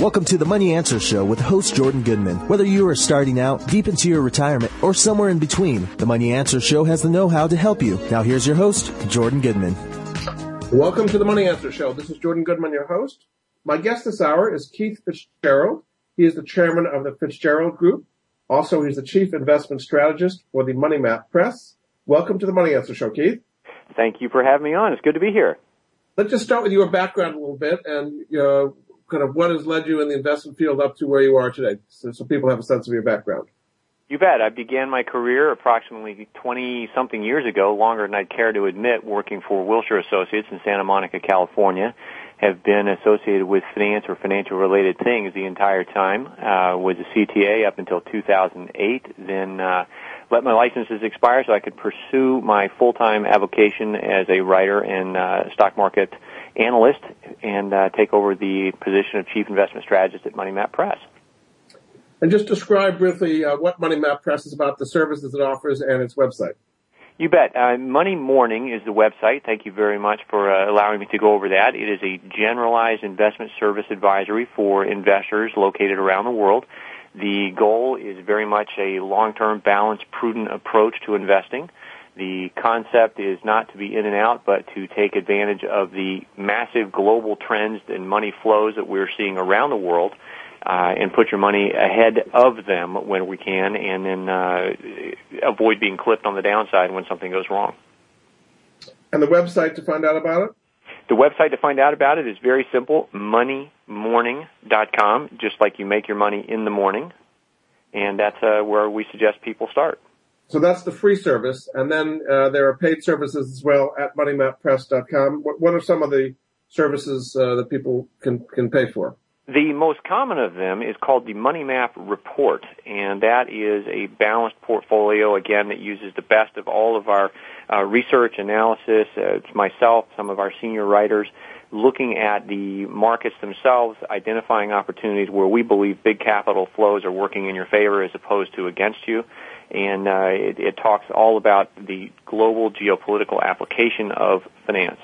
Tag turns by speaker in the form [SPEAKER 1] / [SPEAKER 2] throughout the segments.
[SPEAKER 1] Welcome to the Money Answer Show with host Jordan Goodman. Whether you are starting out, deep into your retirement, or somewhere in between, the Money Answer Show has the know-how to help you. Now here's your host, Jordan Goodman.
[SPEAKER 2] Welcome to the Money Answer Show. This is Jordan Goodman, your host. My guest this hour is Keith Fitz-Gerald. He is the chairman of the Fitz-Gerald Group. Also, he's the chief investment strategist for the Money Map Press. Welcome to the Money Answer Show, Keith.
[SPEAKER 3] Thank you for having me on. It's good to be here.
[SPEAKER 2] Let's just start with your background a little bit and uh, kind of what has led you in the investment field up to where you are today, so, so people have a sense of your background.
[SPEAKER 3] You bet. I began my career approximately 20 something years ago, longer than I'd care to admit, working for Wilshire Associates in Santa Monica, California. Have been associated with finance or financial related things the entire time. Uh, was a CTA up until 2008. Then uh, let my licenses expire so I could pursue my full-time avocation as a writer and uh, stock market analyst and uh, take over the position of chief investment strategist at Money Map Press.
[SPEAKER 2] And just describe briefly uh, what Money Map Press is about, the services it offers, and its website.
[SPEAKER 3] You bet. Uh, Money Morning is the website. Thank you very much for uh, allowing me to go over that. It is a generalized investment service advisory for investors located around the world. The goal is very much a long-term, balanced, prudent approach to investing. The concept is not to be in and out, but to take advantage of the massive global trends and money flows that we're seeing around the world uh, and put your money ahead of them when we can, and then uh, avoid being clipped on the downside when something goes wrong.
[SPEAKER 2] And the website to find out about it?
[SPEAKER 3] The website to find out about it is very simple, moneymorning.com, just like you make your money in the morning. And that's uh, where we suggest people start.
[SPEAKER 2] So that's the free service. And then uh, there are paid services as well at moneymappress.com. What, what are some of the services uh, that people can, can pay for?
[SPEAKER 3] The most common of them is called the Money Map Report, and that is a balanced portfolio, again, that uses the best of all of our uh, research analysis. Uh, it's myself, some of our senior writers, looking at the markets themselves, identifying opportunities where we believe big capital flows are working in your favor as opposed to against you. And uh, it, it talks all about the global geopolitical application of finance.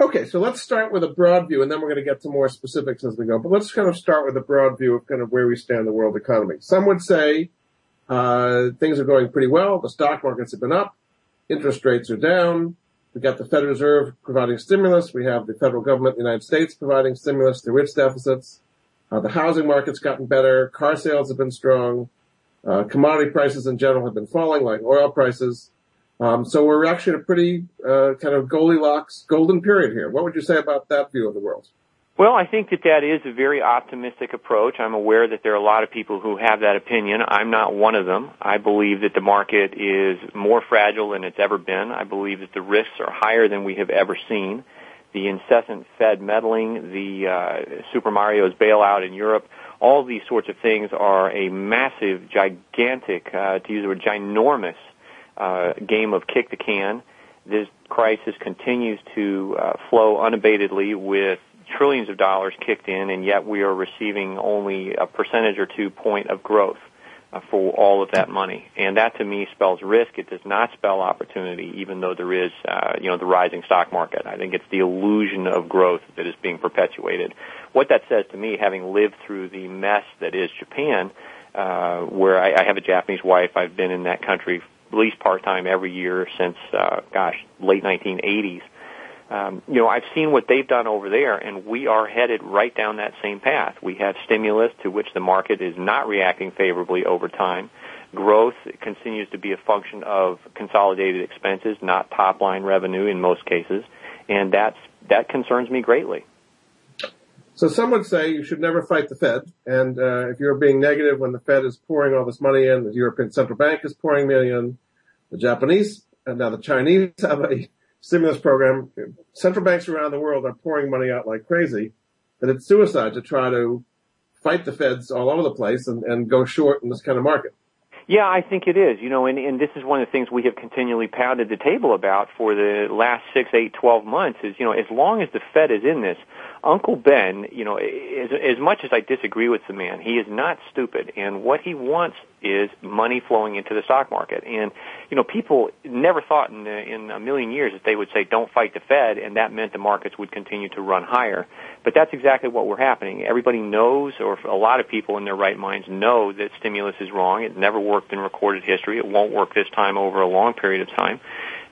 [SPEAKER 2] Okay, so let's start with a broad view, and then we're going to get to more specifics as we go. But let's kind of start with a broad view of kind of where we stand in the world economy. Some would say uh, things are going pretty well. The stock markets have been up, interest rates are down. We've got the Federal Reserve providing stimulus. We have the federal government in the United States providing stimulus through its deficits. Uh, the housing market's gotten better. Car sales have been strong. Uh, commodity prices in general have been falling, like oil prices. Um, so we're actually in a pretty uh, kind of Goldilocks golden period here. What would you say about that view of the world?
[SPEAKER 3] Well, I think that that is a very optimistic approach. I'm aware that there are a lot of people who have that opinion. I'm not one of them. I believe that the market is more fragile than it's ever been. I believe that the risks are higher than we have ever seen. The incessant Fed meddling, the uh, Super Mario's bailout in Europe, all these sorts of things are a massive, gigantic, uh, to use the word, ginormous uh, game of kick the can. This crisis continues to uh, flow unabatedly with trillions of dollars kicked in, and yet we are receiving only a percentage or two point of growth for all of that money. And that to me spells risk. It does not spell opportunity, even though there is, uh, you know, the rising stock market. I think it's the illusion of growth that is being perpetuated. What that says to me, having lived through the mess that is Japan, uh, where I, I have a Japanese wife, I've been in that country at least part time every year since uh, gosh late 1980s. Um, you know, I've seen what they've done over there, and we are headed right down that same path. We have stimulus to which the market is not reacting favorably over time. Growth continues to be a function of consolidated expenses, not top line revenue in most cases, and that's that concerns me greatly.
[SPEAKER 2] So some would say you should never fight the Fed, and uh, if you're being negative when the Fed is pouring all this money in, the European Central Bank is pouring in, the Japanese and now the Chinese have a stimulus program, central banks around the world are pouring money out like crazy, that it's suicide to try to fight the feds all over the place and, and go short in this kind of market.
[SPEAKER 3] Yeah, I think it is. You know, and, and this is one of the things we have continually pounded the table about for the last six, eight, twelve months is, you know, as long as the Fed is in this, Uncle Ben, you know, as, as much as I disagree with the man, he is not stupid. And what he wants is money flowing into the stock market. And, you know, people never thought in, in a million years that they would say, don't fight the Fed, and that meant the markets would continue to run higher. But that's exactly what we're happening. Everybody knows, or a lot of people in their right minds know that stimulus is wrong. It never worked in recorded history. It won't work this time over a long period of time.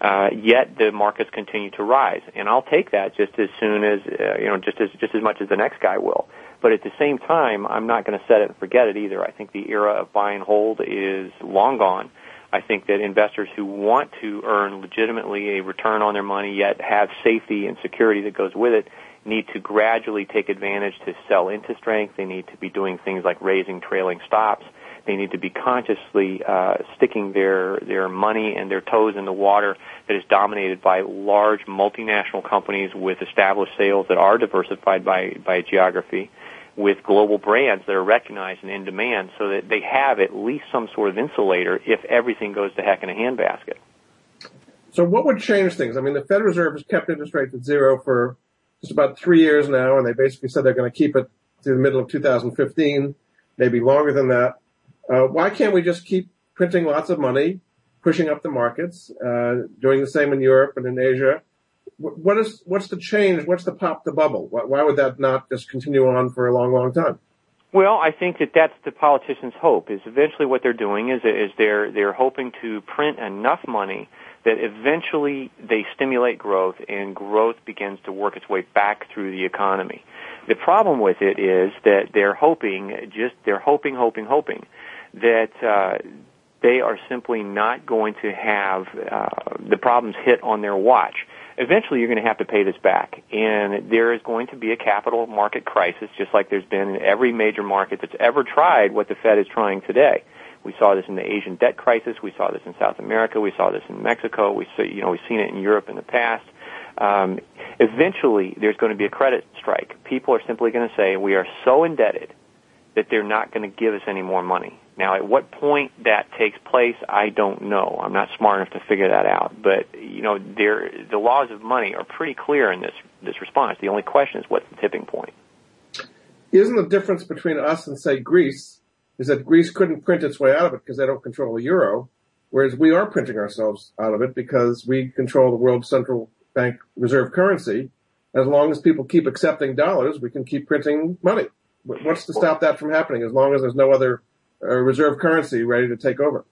[SPEAKER 3] Uh, yet the markets continue to rise, and I'll take that just as soon as uh, you know, just as just as much as the next guy will. But at the same time, I'm not going to set it and forget it either. I think the era of buy and hold is long gone. I think that investors who want to earn legitimately a return on their money yet have safety and security that goes with it need to gradually take advantage to sell into strength. They need to be doing things like raising trailing stops. They need to be consciously uh, sticking their their money and their toes in the water that is dominated by large multinational companies with established sales that are diversified by by geography, with global brands that are recognized and in demand, so that they have at least some sort of insulator if everything goes to heck in a handbasket.
[SPEAKER 2] So, what would change things? I mean, the Federal Reserve has kept interest rates at zero for just about three years now, and they basically said they're going to keep it through the middle of 2015, maybe longer than that. Uh, why can't we just keep printing lots of money, pushing up the markets, uh, doing the same in Europe and in Asia? What is what's the change? What's the pop the bubble? Why, why would that not just continue on for a long, long time?
[SPEAKER 3] Well, I think that that's the politicians' hope. Is eventually what they're doing is is they're they're hoping to print enough money that eventually they stimulate growth and growth begins to work its way back through the economy. The problem with it is that they're hoping, just they're hoping, hoping, hoping that uh, they are simply not going to have uh, the problems hit on their watch. Eventually, you're going to have to pay this back, and there is going to be a capital market crisis, just like there's been in every major market that's ever tried what the Fed is trying today. We saw this in the Asian debt crisis. We saw this in South America. We saw this in Mexico. We see, you know, we've seen it in Europe in the past. Um, eventually, there's going to be a credit strike. People are simply going to say, we are so indebted that they're not going to give us any more money. Now, at what point that takes place, I don't know. I'm not smart enough to figure that out. But you know, there, the laws of money are pretty clear in this this response. The only question is what's the tipping point.
[SPEAKER 2] Isn't the difference between us and say Greece is that Greece couldn't print its way out of it because they don't control the euro, whereas we are printing ourselves out of it because we control the world's central bank reserve currency. As long as people keep accepting dollars, we can keep printing money. What's to stop that from happening as long as there's no other reserve currency ready to take over?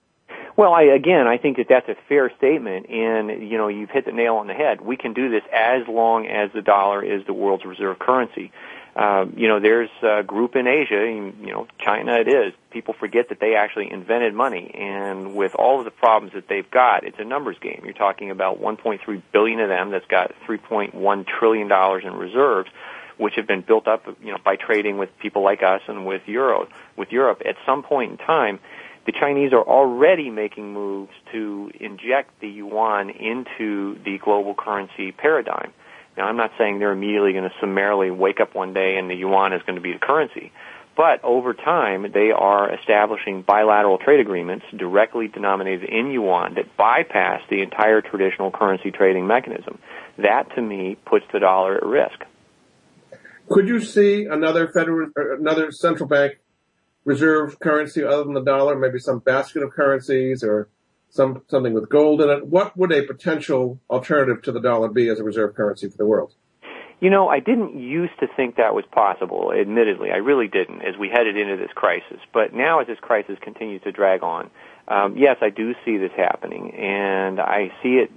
[SPEAKER 3] Well, I, again, I think that that's a fair statement, and you know, you've hit the nail on the head. We can do this as long as the dollar is the world's reserve currency. Uh, you know, there's a group in Asia, you know, China it is. People forget that they actually invented money, and with all of the problems that they've got, it's a numbers game. You're talking about 1.3 billion of them that's got 3.1 trillion dollars in reserves which have been built up, you know, by trading with people like us and with Euro, with Europe. At some point in time, the Chinese are already making moves to inject the yuan into the global currency paradigm. Now, I'm not saying they're immediately going to summarily wake up one day and the yuan is going to be the currency. But over time, they are establishing bilateral trade agreements directly denominated in yuan that bypass the entire traditional currency trading mechanism. That, to me, puts the dollar at risk.
[SPEAKER 2] Could you see another federal, uh, another central bank reserve currency other than the dollar, maybe some basket of currencies or some something with gold in it? What would a potential alternative to the dollar be as a reserve currency for the world?
[SPEAKER 3] You know, I didn't used to think that was possible, admittedly. I really didn't as we headed into this crisis. But now as this crisis continues to drag on, um, yes, I do see this happening. And I see it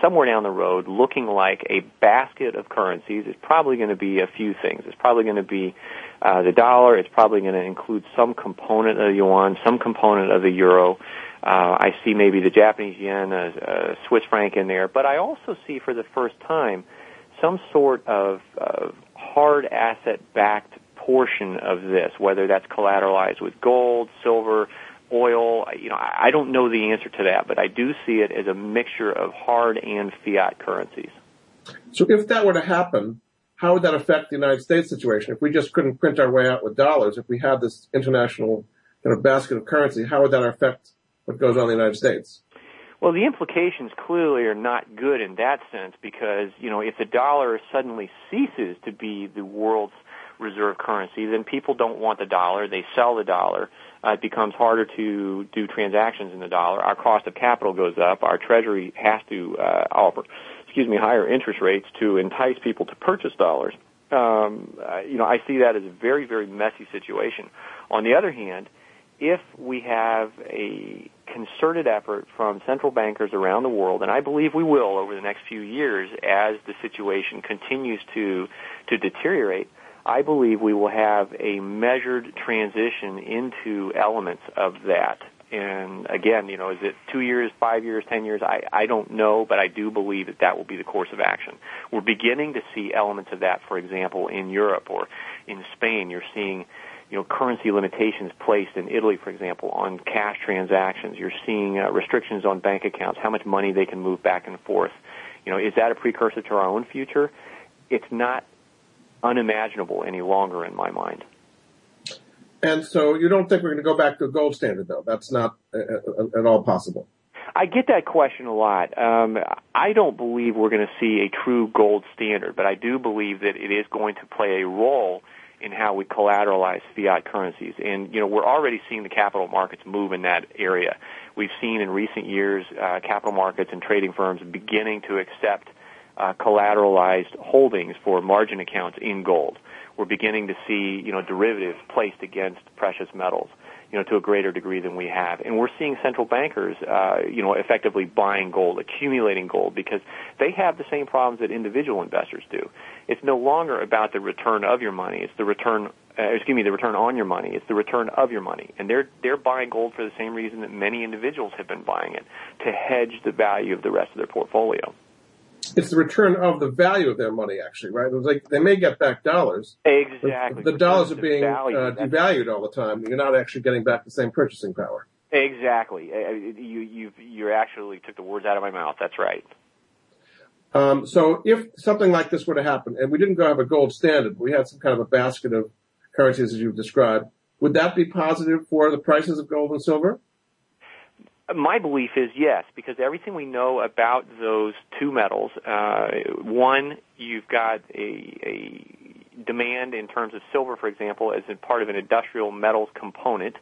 [SPEAKER 3] somewhere down the road looking like a basket of currencies. It's probably going to be a few things. It's probably going to be uh, the dollar. It's probably going to include some component of the yuan, some component of the euro. Uh, I see maybe the Japanese yen, a, a Swiss franc in there, but I also see for the first time some sort of, of hard asset backed portion of this, whether that's collateralized with gold, silver, oil. You know, I don't know the answer to that, but I do see it as a mixture of hard and fiat currencies.
[SPEAKER 2] So if that were to happen, how would that affect the United States situation? If we just couldn't print our way out with dollars, if we had this international kind of basket of currency, how would that affect what goes on in the United States?
[SPEAKER 3] Well, the implications clearly are not good in that sense because, you know, if the dollar suddenly ceases to be the world's reserve currency, then people don't want the dollar. They sell the dollar. Uh, it becomes harder to do transactions in the dollar. Our cost of capital goes up. Our treasury has to uh, offer, excuse me, higher interest rates to entice people to purchase dollars. Um, you know, I see that as a very, very messy situation. On the other hand, if we have a concerted effort from central bankers around the world, and I believe we will over the next few years as the situation continues to to deteriorate, I believe we will have a measured transition into elements of that. And again, you know, is it two years, five years, ten years? I, I don't know, but I do believe that that will be the course of action. We're beginning to see elements of that, for example, in Europe or in Spain. You're seeing you know, currency limitations placed in Italy, for example, on cash transactions. You're seeing uh, restrictions on bank accounts, how much money they can move back and forth. You know, is that a precursor to our own future? It's not unimaginable any longer in my mind.
[SPEAKER 2] And so you don't think we're going to go back to a gold standard, though? That's not uh, uh, at all possible.
[SPEAKER 3] I get that question a lot. Um, I don't believe we're going to see a true gold standard, but I do believe that it is going to play a role in how we collateralize fiat currencies. And, you know, we're already seeing the capital markets move in that area. We've seen in recent years uh, capital markets and trading firms beginning to accept uh, collateralized holdings for margin accounts in gold. We're beginning to see, you know, derivatives placed against precious metals you know, to a greater degree than we have. And we're seeing central bankers, uh, you know, effectively buying gold, accumulating gold, because they have the same problems that individual investors do. It's no longer about the return of your money; it's the return. Uh, excuse me, the return on your money. It's the return of your money, and they're they're buying gold for the same reason that many individuals have been buying it to hedge the value of the rest of their portfolio
[SPEAKER 2] it's the return of the value of their money, actually, right? Like they may get back dollars.
[SPEAKER 3] Exactly.
[SPEAKER 2] The, the dollars are being uh, devalued all the time. You're not actually getting back the same purchasing power.
[SPEAKER 3] Exactly. You you you actually took the words out of my mouth. That's right.
[SPEAKER 2] Um, so if something like this were to happen, and we didn't go have a gold standard, but we had some kind of a basket of currencies as you've described, would that be positive for the prices of gold and silver?
[SPEAKER 3] My belief is yes, because everything we know about those two metals, uh, one, you've got a, a demand in terms of silver, for example, as a part of an industrial metals component.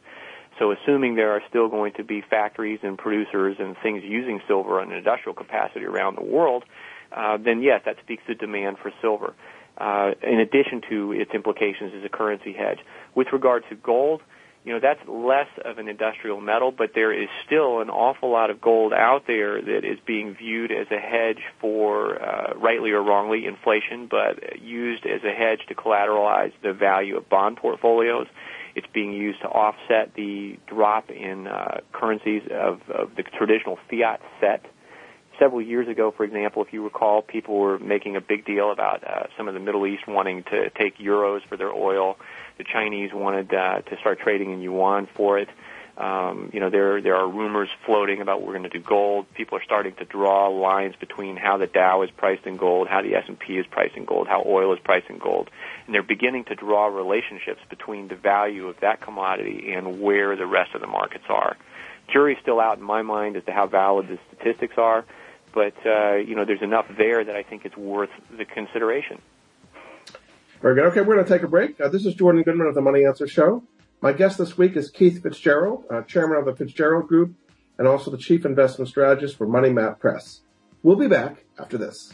[SPEAKER 3] So assuming there are still going to be factories and producers and things using silver in an industrial capacity around the world, uh, then yes, that speaks to demand for silver. Uh, in addition to its implications as a currency hedge. With regard to gold, you know that's less of an industrial metal, but there is still an awful lot of gold out there that is being viewed as a hedge for, uh, rightly or wrongly, inflation, but used as a hedge to collateralize the value of bond portfolios. It's being used to offset the drop in uh, currencies of, of the traditional fiat set. Several years ago, for example, if you recall, people were making a big deal about uh, some of the Middle East wanting to take euros for their oil the Chinese wanted uh, to start trading in yuan for it. Um, you know, there there are rumors floating about we're going to do gold. People are starting to draw lines between how the Dow is priced in gold, how the S&P is priced in gold, how oil is priced in gold, and they're beginning to draw relationships between the value of that commodity and where the rest of the markets are. Jury's still out in my mind as to how valid the statistics are, but uh, you know, there's enough there that I think it's worth the consideration.
[SPEAKER 2] Very good. Okay, we're going to take a break. Uh, this is Jordan Goodman of the Money Answer Show. My guest this week is Keith Fitz-Gerald, uh, chairman of the Fitz-Gerald Group and also the chief investment strategist for Money Map Press. We'll be back after this.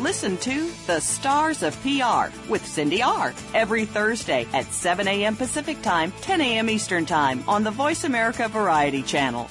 [SPEAKER 4] Listen to The Stars of PR with Cindy R. every Thursday at 7 a.m. Pacific Time, 10 a.m. Eastern Time on the Voice America Variety Channel.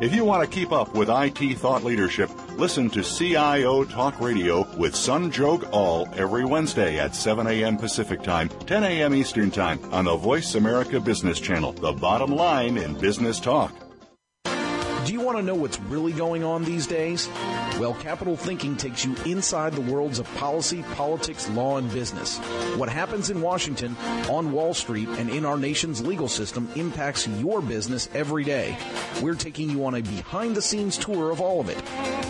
[SPEAKER 5] If you want to keep up with IT thought leadership, listen to CIO Talk Radio with Sanjog Aul every Wednesday at 7 a.m. Pacific Time, 10 a.m. Eastern Time on the Voice America Business Channel, the bottom line in business talk.
[SPEAKER 6] Want to know what's really going on these days? Well, Capital Thinking takes you inside the worlds of policy, politics, law, and business. What happens in Washington, on Wall Street, and in our nation's legal system impacts your business every day. We're taking you on a behind the scenes tour of all of it.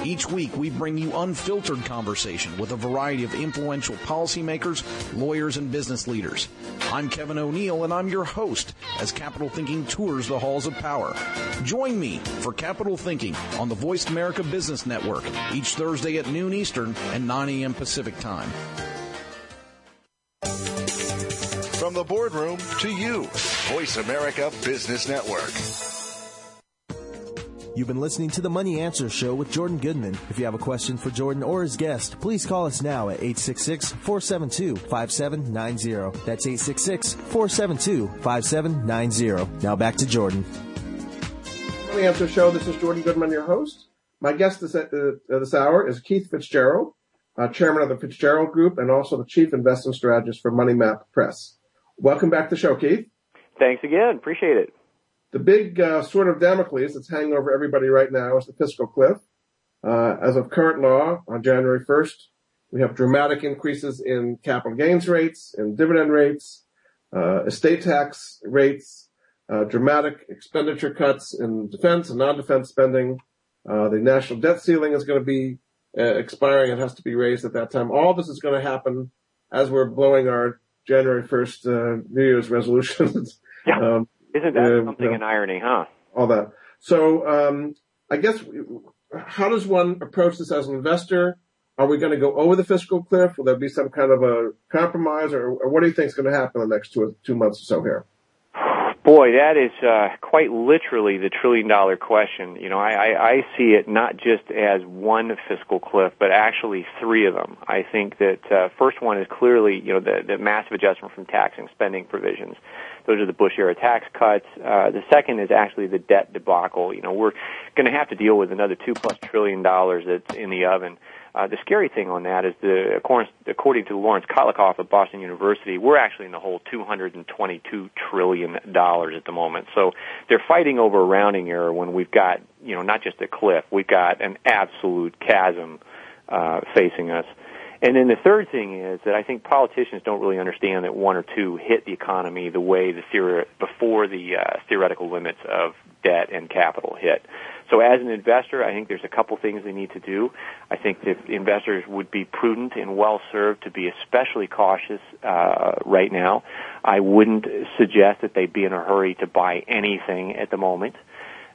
[SPEAKER 6] Each week, we bring you unfiltered conversation with a variety of influential policymakers, lawyers, and business leaders. I'm Kevin O'Neill, and I'm your host as Capital Thinking tours the halls of power. Join me for Capital Thinking on the Voice America Business Network each Thursday at noon Eastern and 9 a.m. Pacific Time.
[SPEAKER 7] From the boardroom to you, Voice America Business Network.
[SPEAKER 1] You've been listening to the Money Answer Show with Jordan Goodman. If you have a question for Jordan or his guest, please call us now at 866-472-5790. That's 866-472-5790. Now back to Jordan.
[SPEAKER 2] Money Answer Show. This is Jordan Goodman, your host. My guest this, uh, this hour is Keith Fitz-Gerald, uh, chairman of the Fitz-Gerald Group and also the chief investment strategist for Money Map Press. Welcome back to the show, Keith.
[SPEAKER 3] Thanks again. Appreciate it.
[SPEAKER 2] The big uh, sword of Damocles that's hanging over everybody right now is the fiscal cliff. Uh, as of current law, on January 1st, we have dramatic increases in capital gains rates, in dividend rates, uh, estate tax rates, uh, dramatic expenditure cuts in defense and non-defense spending. Uh, the national debt ceiling is going to be uh, expiring. It has to be raised at that time. All this is going to happen as we're blowing our January 1st New Year's resolutions.
[SPEAKER 3] Yeah. Um, isn't that uh, something in irony, huh?
[SPEAKER 2] All that. So, um, I guess, how does one approach this as an investor? Are we going to go over the fiscal cliff? Will there be some kind of a compromise, or, or what do you think is going to happen in the next two two months or so here?
[SPEAKER 3] Boy, that is uh, quite literally the trillion dollar question. You know, I, I, I see it not just as one fiscal cliff, but actually three of them. I think that uh, first one is clearly, you know, the, the massive adjustment from tax and spending provisions. Those are the Bush era tax cuts. Uh, the second is actually the debt debacle. You know, we're going to have to deal with another two plus trillion dollars that's in the oven. The scary thing on that is the according to Lawrence Kotlikoff of Boston University, we're actually in the hole 222 trillion dollars at the moment. So they're fighting over a rounding error when we've got you know not just a cliff, we've got an absolute chasm uh, facing us. And then the third thing is that I think politicians don't really understand that one or two hit the economy the way the theory before the uh, theoretical limits of debt and capital hit. So as an investor, I think there's a couple things they need to do. I think that investors would be prudent and well served to be especially cautious uh, right now. I wouldn't suggest that they be in a hurry to buy anything at the moment.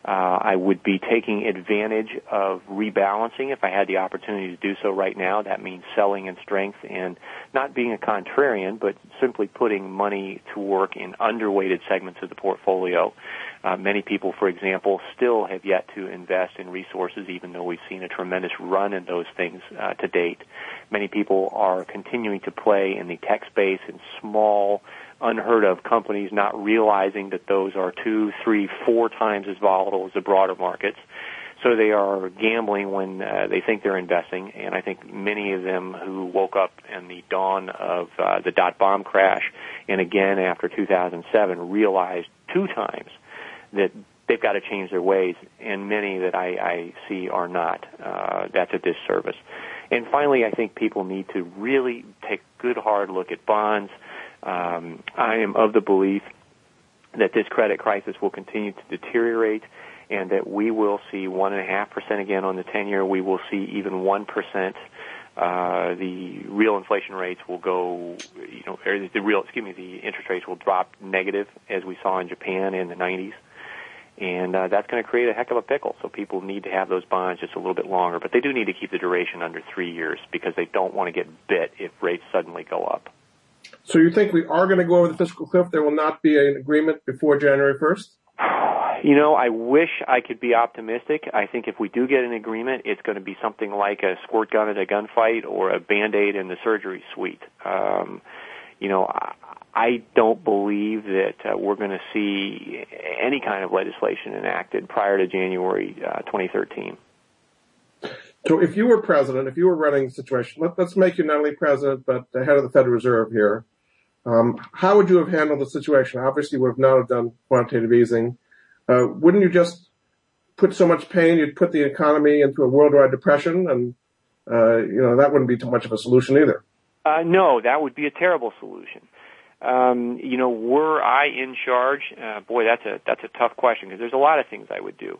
[SPEAKER 3] Uh, I would be taking advantage of rebalancing if I had the opportunity to do so right now. That means selling in strength and not being a contrarian, but simply putting money to work in underweighted segments of the portfolio. Uh, many people, for example, still have yet to invest in resources, even though we've seen a tremendous run in those things uh, to date. Many people are continuing to play in the tech space in small, unheard of companies, not realizing that those are two, three, four times as volatile as the broader markets. So they are gambling when uh, they think they're investing, and I think many of them who woke up in the dawn of uh, the dot bomb crash, and again after 2007, realized two times that they've got to change their ways, and many that I, I see are not. Uh, that's a disservice. And finally, I think people need to really take a good hard look at bonds. Um, I am of the belief that this credit crisis will continue to deteriorate and that we will see 1.5% again on the 10 year. We will see even 1%. Uh, the real inflation rates will go, you know, the real, excuse me, the interest rates will drop negative as we saw in Japan in the 90s. And uh, that's going to create a heck of a pickle. So people need to have those bonds just a little bit longer, but they do need to keep the duration under three years because they don't want to get bit if rates suddenly go up.
[SPEAKER 2] So you think we are going to go over the fiscal cliff? There will not be an agreement before January 1st?
[SPEAKER 3] You know, I wish I could be optimistic. I think if we do get an agreement, it's going to be something like a squirt gun at a gunfight or a band-aid in the surgery suite. Um, you know, I, I don't believe that uh, we're going to see any kind of legislation enacted prior to January uh, 2013.
[SPEAKER 2] So if you were president, if you were running the situation, let, us make you not only president, but the head of the Federal Reserve here. Um, how would you have handled the situation? Obviously, you would not have done quantitative easing. Uh, wouldn't you just put so much pain? You'd put the economy into a worldwide depression, and uh, you know that wouldn't be too much of a solution either.
[SPEAKER 3] Uh, no, that would be a terrible solution. Um, you know, were I in charge? Boy, that's a that's a tough question because there's a lot of things I would do.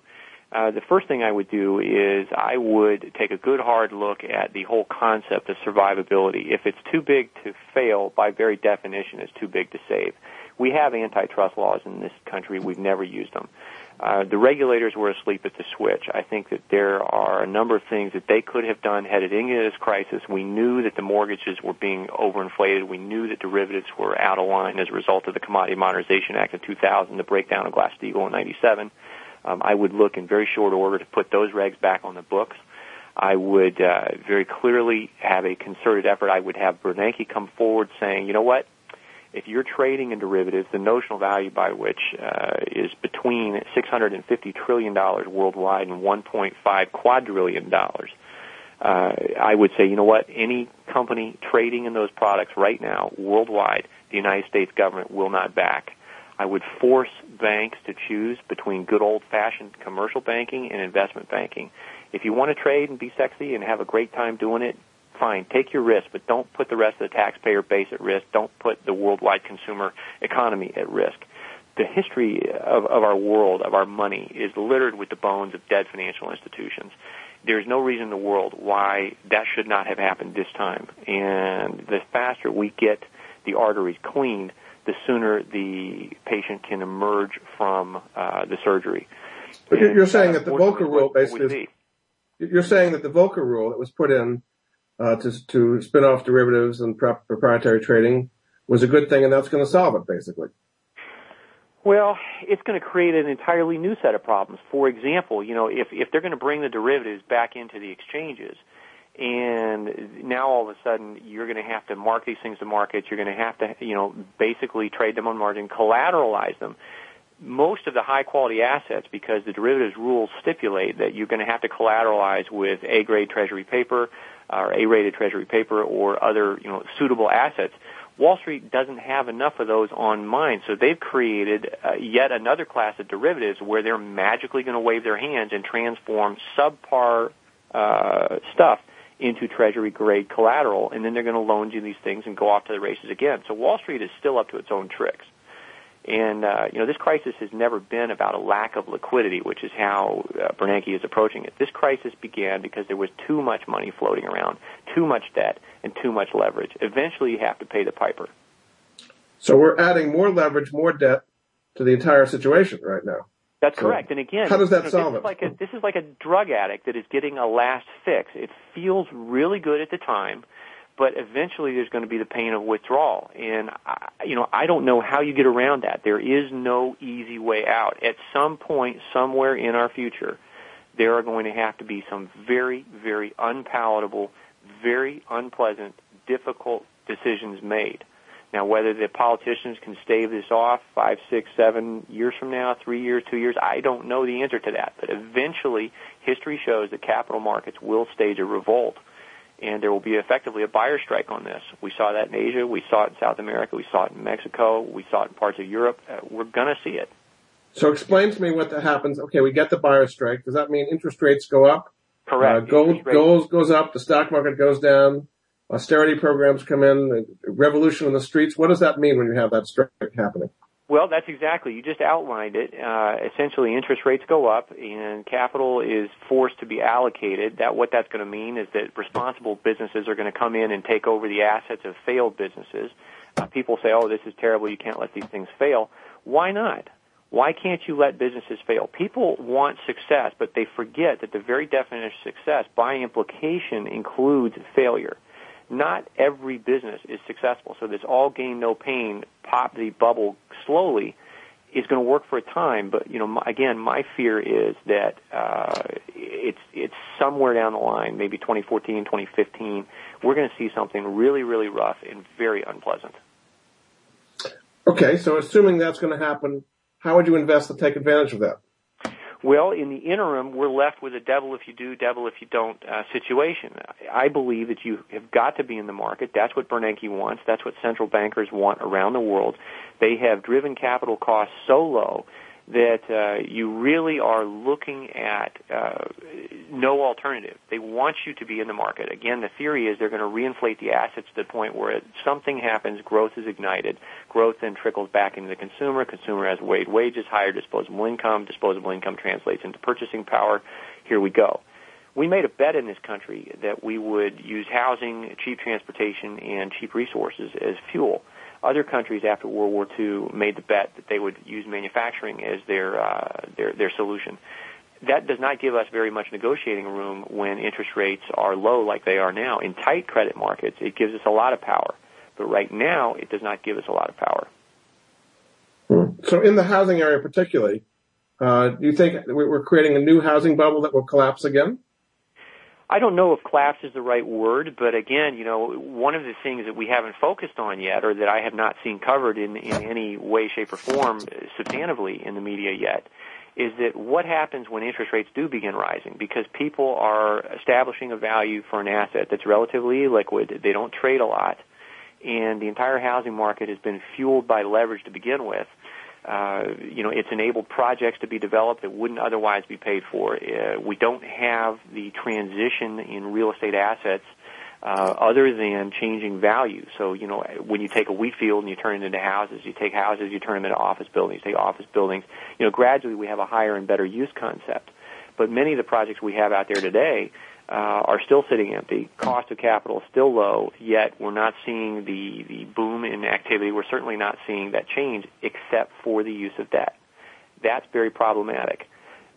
[SPEAKER 3] Uh, the first thing I would do is I would take a good hard look at the whole concept of survivability. If it's too big to fail, by very definition, it's too big to save. We have antitrust laws in this country. We've never used them. Uh, the regulators were asleep at the switch. I think that there are a number of things that they could have done headed into this crisis. We knew that the mortgages were being overinflated. We knew that derivatives were out of line as a result of the Commodity Modernization Act of 2000, the breakdown of Glass-Steagall in 97 um, I would look in very short order to put those regs back on the books. I would uh, very clearly have a concerted effort. I would have Bernanke come forward saying, you know what, if you're trading in derivatives, the notional value by which uh, is between 650 trillion dollars worldwide and 1.5 quadrillion dollars, uh, I would say, you know what, any company trading in those products right now worldwide, the United States government will not back. I would force banks to choose between good old fashioned commercial banking and investment banking. If you want to trade and be sexy and have a great time doing it, fine, take your risk, but don't put the rest of the taxpayer base at risk. Don't put the worldwide consumer economy at risk. The history of, of our world, of our money, is littered with the bones of dead financial institutions. There's no reason in the world why that should not have happened this time. And the faster we get the arteries cleaned, the sooner the patient can emerge from uh, the surgery.
[SPEAKER 2] But and you're saying that the Volcker rule basically, is, you're saying that the Volcker rule that was put in uh, to to spin off derivatives and proprietary trading was a good thing, and that's going to solve it basically.
[SPEAKER 3] Well, it's going to create an entirely new set of problems. For example, you know, if if they're going to bring the derivatives back into the exchanges, and now all of a sudden you're going to have to mark these things to markets. You're going to have to, you know, basically trade them on margin, collateralize them. Most of the high quality assets, because the derivatives rules stipulate that you're going to have to collateralize with A grade treasury paper or A rated treasury paper or other, you know, suitable assets. Wall Street doesn't have enough of those on mine, so they've created uh, yet another class of derivatives where they're magically going to wave their hands and transform subpar uh, stuff into treasury grade collateral, and then they're going to loan you these things and go off to the races again. So Wall Street is still up to its own tricks. And, uh, you know, this crisis has never been about a lack of liquidity, which is how uh, Bernanke is approaching it. This crisis began because there was too much money floating around, too much debt, and too much leverage. Eventually you have to pay the piper.
[SPEAKER 2] So we're adding more leverage, more debt to the entire situation right now.
[SPEAKER 3] That's correct. And again,
[SPEAKER 2] how does that
[SPEAKER 3] you know,
[SPEAKER 2] solve
[SPEAKER 3] this
[SPEAKER 2] it?
[SPEAKER 3] Is like a, this is like a drug addict that is getting a last fix. It feels really good at the time, but eventually there's going to be the pain of withdrawal. And I, you know, I don't know how you get around that. There is no easy way out. At some point, somewhere in our future, there are going to have to be some very, very unpalatable, very unpleasant, difficult decisions made. Now, whether the politicians can stave this off five, six, seven years from now, three years, two years, I don't know the answer to that. But eventually, history shows that capital markets will stage a revolt, and there will be effectively a buyer strike on this. We saw that in Asia, we saw it in South America, we saw it in Mexico, we saw it in parts of Europe. Uh, we're going to see it.
[SPEAKER 2] So explain to me what that happens. Okay, we get the buyer strike. Does that mean interest rates go up?
[SPEAKER 3] Correct.
[SPEAKER 2] Uh, gold, gold goes up. The stock market goes down. Austerity programs come in. Revolution in the streets. What does that mean when you have that strike happening?
[SPEAKER 3] Well, that's exactly. You just outlined it. Uh, essentially, interest rates go up, and capital is forced to be allocated. That what that's going to mean is that responsible businesses are going to come in and take over the assets of failed businesses. Uh, people say, "Oh, this is terrible. You can't let these things fail." Why not? Why can't you let businesses fail? People want success, but they forget that the very definition of success, by implication, includes failure not every business is successful. So this all gain, no pain, pop the bubble slowly is going to work for a time. But you know, my, again, my fear is that uh, it's it's somewhere down the line, maybe 2014, 2015, we're going to see something really, really rough and very unpleasant.
[SPEAKER 2] Okay, so assuming that's going to happen, how would you invest to take advantage of that?
[SPEAKER 3] Well, in the interim, we're left with a devil if you do, devil if you don't uh, situation. I believe that you have got to be in the market. That's what Bernanke wants. That's what central bankers want around the world. They have driven capital costs so low that uh, you really are looking at uh, no alternative. They want you to be in the market. Again, the theory is they're going to reinflate the assets to the point where something happens, growth is ignited, growth then trickles back into the consumer. Consumer has weighed wages, higher disposable income. Disposable income translates into purchasing power. Here we go. We made a bet in this country that we would use housing, cheap transportation, and cheap resources as fuel other countries after World War II made the bet that they would use manufacturing as their uh, their their solution. That does not give us very much negotiating room when interest rates are low like they are now. In tight credit markets, it gives us a lot of power, but right now it does not give us a lot of power.
[SPEAKER 2] Hmm. So, in the housing area, particularly, uh, do you think we're creating a new housing bubble that will collapse again?
[SPEAKER 3] I don't know if collapse is the right word, but again, you know, one of the things that we haven't focused on yet, or that I have not seen covered in, in any way, shape, or form substantively in the media yet, is that what happens when interest rates do begin rising? Because people are establishing a value for an asset that's relatively liquid, they don't trade a lot, and the entire housing market has been fueled by leverage to begin with uh, you know, it's enabled projects to be developed that wouldn't otherwise be paid for. Uh, we don't have the transition in real estate assets uh, other than changing value. So, you know, when you take a wheat field and you turn it into houses, you take houses, you turn them into office buildings, you take office buildings, you know, gradually we have a higher and better use concept. But many of the projects we have out there today, uh, are still sitting empty. Cost of capital is still low, yet we're not seeing the, the boom in activity. We're certainly not seeing that change except for the use of debt. That's very problematic.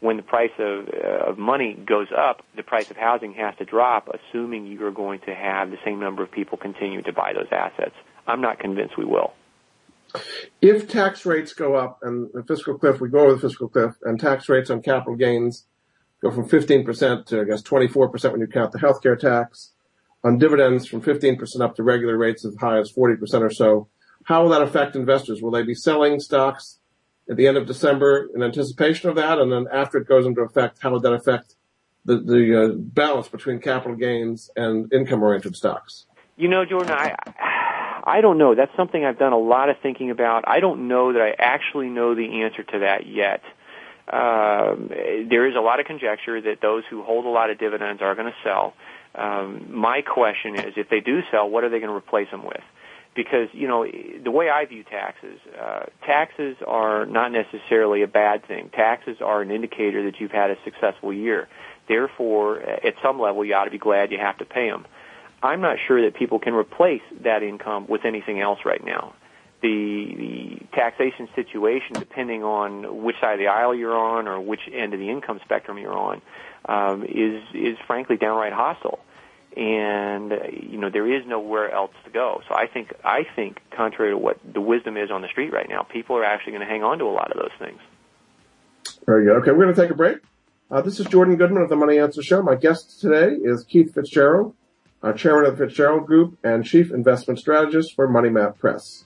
[SPEAKER 3] When the price of, uh, of money goes up, the price of housing has to drop, assuming you're going to have the same number of people continue to buy those assets. I'm not convinced we will.
[SPEAKER 2] If tax rates go up and the fiscal cliff, we go over the fiscal cliff, and tax rates on capital gains go from 15% to, I guess, 24% when you count the healthcare tax. On dividends, from 15% up to regular rates as high as 40% or so. How will that affect investors? Will they be selling stocks at the end of December in anticipation of that? And then after it goes into effect, how would that affect the, the uh, balance between capital gains and income oriented stocks?
[SPEAKER 3] You know, Jordan, I, I don't know. That's something I've done a lot of thinking about. I don't know that I actually know the answer to that yet. Um, there is a lot of conjecture that those who hold a lot of dividends are going to sell. Um, my question is, if they do sell, what are they going to replace them with? Because you know the way I view taxes, uh, taxes are not necessarily a bad thing. Taxes are an indicator that you've had a successful year. Therefore, at some level, you ought to be glad you have to pay them. I'm not sure that people can replace that income with anything else right now the, the taxation situation, depending on which side of the aisle you're on or which end of the income spectrum you're on, um, is is frankly downright hostile. And uh, you know there is nowhere else to go. So I think I think contrary to what the wisdom is on the street right now, people are actually going to hang on to a lot of those things.
[SPEAKER 2] Very good. Okay, we're going to take a break. Uh, this is Jordan Goodman of the Money Answer Show. My guest today is Keith Fitz-Gerald, uh, chairman of the Fitz-Gerald Group and chief investment strategist for Money Map Press.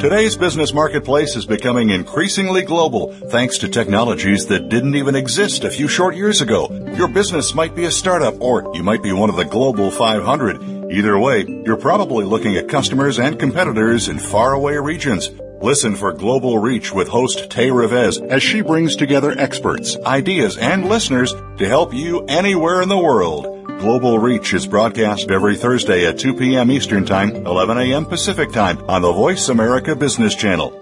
[SPEAKER 5] Today's business marketplace is becoming increasingly global thanks to technologies that didn't even exist a few short years ago. Your business might be a startup or you might be one of the global 500. Either way, you're probably looking at customers and competitors in faraway regions. Listen for Global Reach with host Tay Revez as she brings together experts, ideas, and listeners to help you anywhere in the world. Global Reach is broadcast every Thursday at 2 p.m. Eastern Time, 11 a.m. Pacific Time on the Voice America Business Channel.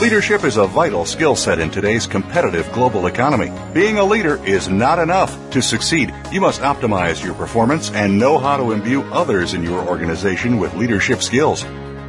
[SPEAKER 5] Leadership is a vital skill set in today's competitive global economy. Being a leader is not enough. To succeed, you must optimize your performance and know how to imbue others in your organization with leadership skills.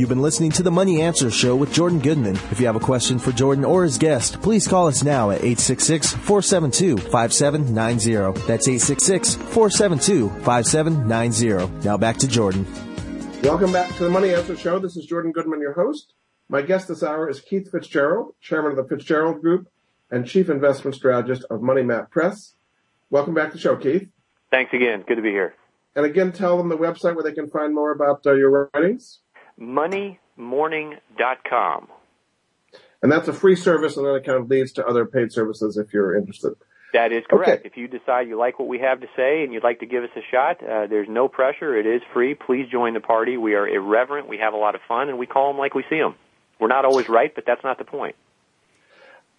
[SPEAKER 1] You've been listening to the Money Answer Show with Jordan Goodman. If you have a question for Jordan or his guest, please call us now at 866-472-5790. That's 866-472-5790. Now back to Jordan.
[SPEAKER 2] Welcome back to the Money Answer Show. This is Jordan Goodman, your host. My guest this hour is Keith Fitz-Gerald, chairman of the Fitz-Gerald Group and chief investment strategist of Money Map Press. Welcome back to the show, Keith.
[SPEAKER 3] Thanks again. Good to be here.
[SPEAKER 2] And again, tell them the website where they can find more about uh, your writings
[SPEAKER 3] moneymorning.com.
[SPEAKER 2] And that's a free service, and then it kind of leads to other paid services if you're interested.
[SPEAKER 3] That is correct.
[SPEAKER 2] Okay.
[SPEAKER 3] If you decide you like what we have to say and you'd like to give us a shot, uh, there's no pressure. It is free. Please join the party. We are irreverent. We have a lot of fun, and we call them like we see them. We're not always right, but that's not the point.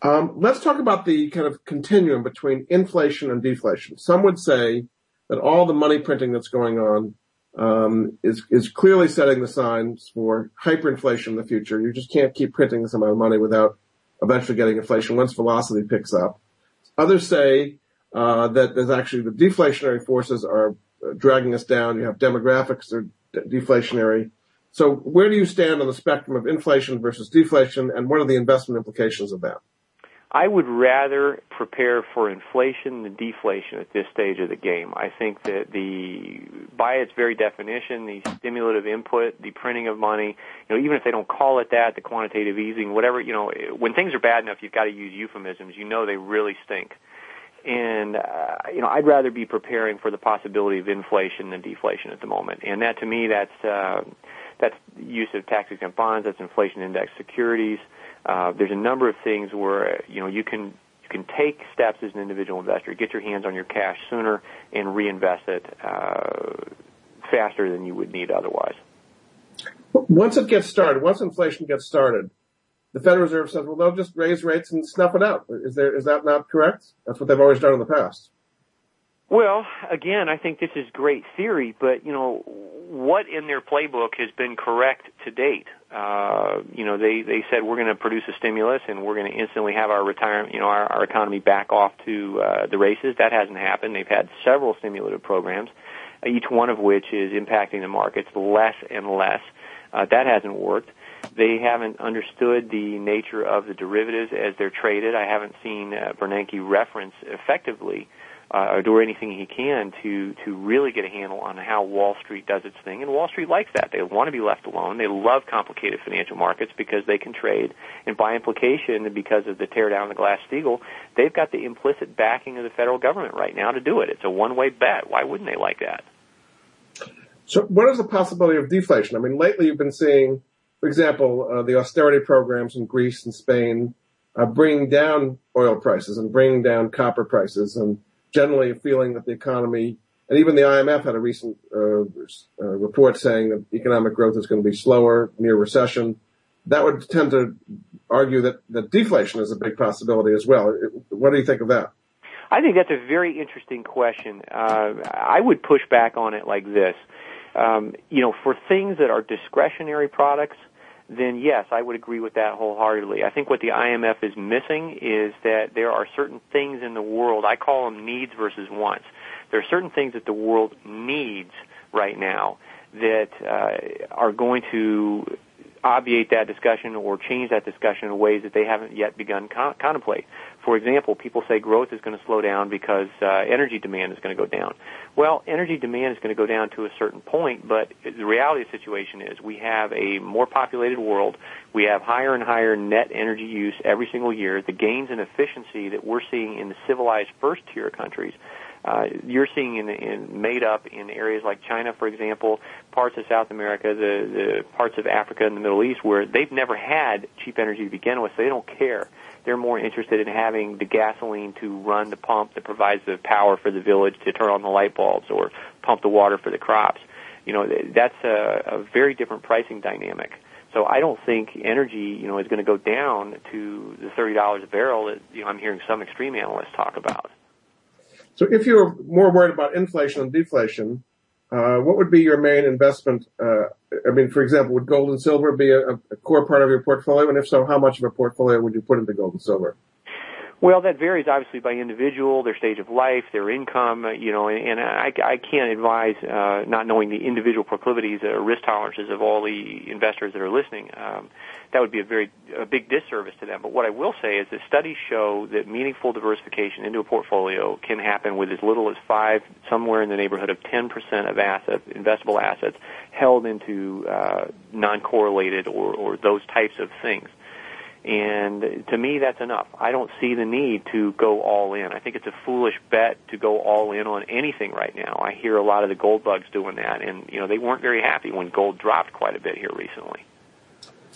[SPEAKER 2] Um, let's talk about the kind of continuum between inflation and deflation. Some would say that all the money printing that's going on um, is is clearly setting the signs for hyperinflation in the future. You just can't keep printing this amount of money without eventually getting inflation once velocity picks up. Others say uh, that there's actually the deflationary forces are dragging us down. You have demographics that are de- deflationary. So where do you stand on the spectrum of inflation versus deflation, and what are the investment implications of that?
[SPEAKER 3] I would rather prepare for inflation than deflation at this stage of the game. I think that the, by its very definition, the stimulative input, the printing of money, you know, even if they don't call it that, the quantitative easing, whatever, you know, when things are bad enough, you've got to use euphemisms. You know they really stink. And, uh, you know, I'd rather be preparing for the possibility of inflation than deflation at the moment. And that to me, that's, uh, that's use of tax exempt bonds, that's inflation index securities, uh, there's a number of things where you know you can you can take steps as an individual investor, get your hands on your cash sooner, and reinvest it uh, faster than you would need otherwise.
[SPEAKER 2] Once it gets started, once inflation gets started, the Federal Reserve says, "Well, they'll just raise rates and snuff it out." Is there is that not correct? That's what they've always done in the past.
[SPEAKER 3] Well, again, I think this is great theory, but you know, what in their playbook has been correct to date? Uh, you know, they they said we're going to produce a stimulus and we're going to instantly have our retirement, you know, our, our economy back off to uh, the races. That hasn't happened. They've had several stimulative programs, each one of which is impacting the markets less and less. Uh, that hasn't worked. They haven't understood the nature of the derivatives as they're traded. I haven't seen uh, Bernanke reference effectively uh, or do anything he can to to really get a handle on how Wall Street does its thing. And Wall Street likes that. They want to be left alone. They love complicated financial markets because they can trade. And by implication, because of the tear down the Glass Steagall, they've got the implicit backing of the federal government right now to do it. It's a one way bet. Why wouldn't they like that?
[SPEAKER 2] So, what is the possibility of deflation? I mean, lately you've been seeing, for example, uh, the austerity programs in Greece and Spain uh, bringing down oil prices and bringing down copper prices, and generally a feeling that the economy, and even the IMF had a recent uh, uh, report saying that economic growth is going to be slower, near recession. That would tend to argue that, that deflation is a big possibility as well. What do you think of that?
[SPEAKER 3] I think that's a very interesting question. Uh, I would push back on it like this. Um, you know, for things that are discretionary products, then yes, I would agree with that wholeheartedly. I think what the IMF is missing is that there are certain things in the world, I call them needs versus wants. There are certain things that the world needs right now that uh, are going to obviate that discussion or change that discussion in ways that they haven't yet begun con- contemplate. For example, people say growth is going to slow down because uh, energy demand is going to go down. Well, energy demand is going to go down to a certain point, but the reality of the situation is we have a more populated world. We have higher and higher net energy use every single year. The gains in efficiency that we're seeing in the civilized first tier countries uh, you're seeing in, in made up in areas like China, for example, parts of South America, the, the parts of Africa and the Middle East, where they've never had cheap energy to begin with, so they don't care. They're more interested in having the gasoline to run the pump that provides the power for the village to turn on the light bulbs or pump the water for the crops. You know, that's a, a very different pricing dynamic. So I don't think energy, you know, is going to go down to the thirty dollars a barrel that you know I'm hearing some extreme analysts talk about.
[SPEAKER 2] So if you're more worried about inflation and deflation, uh, what would be your main investment? Uh, I mean, for example, would gold and silver be a, a, core part of your portfolio? And if so, how much of a portfolio would you put into gold and silver?
[SPEAKER 3] Well, that varies obviously by individual, their stage of life, their income, uh, you know, and, and I, I can't advise, uh, not knowing the individual proclivities or risk tolerances of all the investors that are listening. Um, that would be a very a big disservice to them. But what I will say is that studies show that meaningful diversification into a portfolio can happen with as little as five, somewhere in the neighborhood of 10% of assets, investable assets, held into uh, non-correlated or, or those types of things. And to me, that's enough. I don't see the need to go all in. I think it's a foolish bet to go all in on anything right now. I hear a lot of the gold bugs doing that, and you know they weren't very happy when gold dropped quite a bit here recently.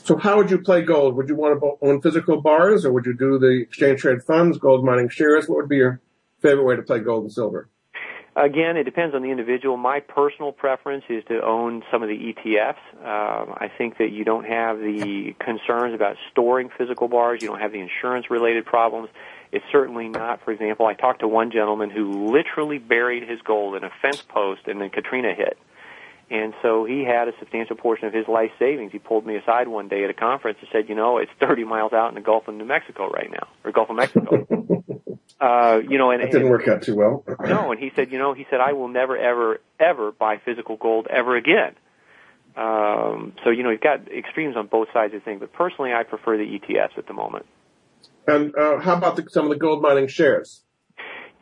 [SPEAKER 2] So how would you play gold? Would you want to own physical bars or would you do the exchange trade funds, gold mining shares? What would be your favorite way to play gold and silver?
[SPEAKER 3] Again, it depends on the individual. My personal preference is to own some of the ETFs. Um, I think that you don't have the concerns about storing physical bars. You don't have the insurance related problems. It's certainly not, for example, I talked to one gentleman who literally buried his gold in a fence post and then Katrina hit. And so he had a substantial portion of his life savings. He pulled me aside one day at a conference and said, you know, it's 30 miles out in the Gulf of New Mexico right now, or Gulf of Mexico. uh, you know, and
[SPEAKER 2] it didn't work out too well.
[SPEAKER 3] no, and he said, you know, he said, I will never, ever, ever buy physical gold ever again. Um, so, you know, you've got extremes on both sides of the thing, but personally, I prefer the ETFs at the moment.
[SPEAKER 2] And uh, how about the, some of the gold mining shares?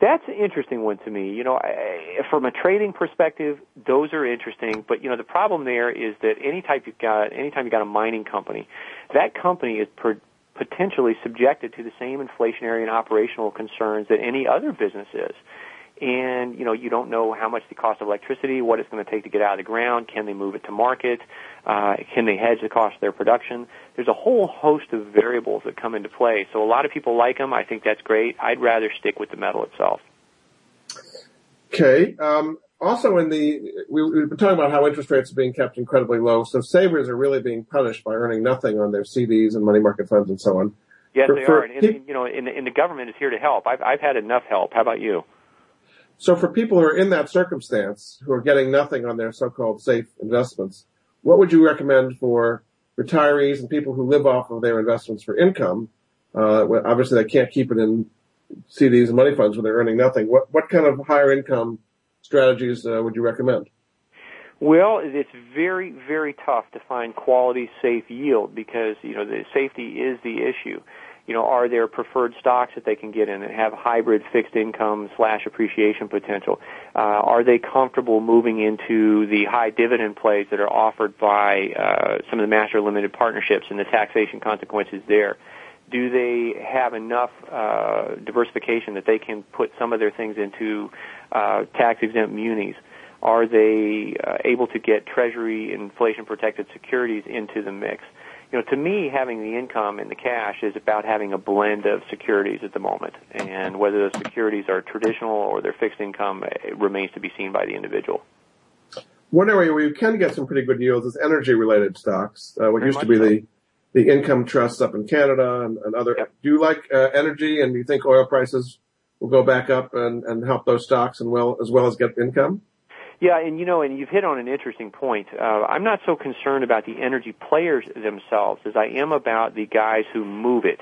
[SPEAKER 3] That's an interesting one to me. You know, I, from a trading perspective, those are interesting. But you know, the problem there is that any type you've got, anytime you got a mining company, that company is per, potentially subjected to the same inflationary and operational concerns that any other business is and you know you don't know how much the cost of electricity, what it's going to take to get out of the ground. Can they move it to market? Uh, can they hedge the cost of their production? There's a whole host of variables that come into play. So a lot of people like them. I think that's great. I'd rather stick with the metal itself.
[SPEAKER 2] Okay. Um, also, in the we, have been talking about how interest rates are being kept incredibly low, so savers are really being punished by earning nothing on their CDs and money market funds and so on.
[SPEAKER 3] Yes, for, they are. And, and, you know, and, and the government is here to help. I've, I've had enough help. How about you?
[SPEAKER 2] So for people who are in that circumstance, who are getting nothing on their so-called safe investments, what would you recommend for retirees and people who live off of their investments for income? Uh, obviously they can't keep it in CDs and money funds when they're earning nothing. What, what kind of higher income strategies uh, would you recommend?
[SPEAKER 3] Well, it's very, very tough to find quality safe yield because, you know, the safety is the issue you know, are there preferred stocks that they can get in that have hybrid fixed income slash appreciation potential? Uh, are they comfortable moving into the high dividend plays that are offered by uh, some of the master limited partnerships and the taxation consequences there? Do they have enough uh, diversification that they can put some of their things into uh, tax exempt munis? are they uh, able to get Treasury inflation protected securities into the mix? You know, to me, having the income and the cash is about having a blend of securities at the moment, and whether those securities are traditional or they're fixed income remains to be seen by the individual.
[SPEAKER 2] One area where you can get some pretty good yields is energy-related stocks. Uh, what Very used to be so. the the income trusts up in Canada and, and other. Yep. Do you like uh, energy, and do you think oil prices will go back up and, and help those stocks and well as well as get income?
[SPEAKER 3] Yeah, and you know, and you've hit on an interesting point. Uh, I'm not so concerned about the energy players themselves as I am about the guys who move it.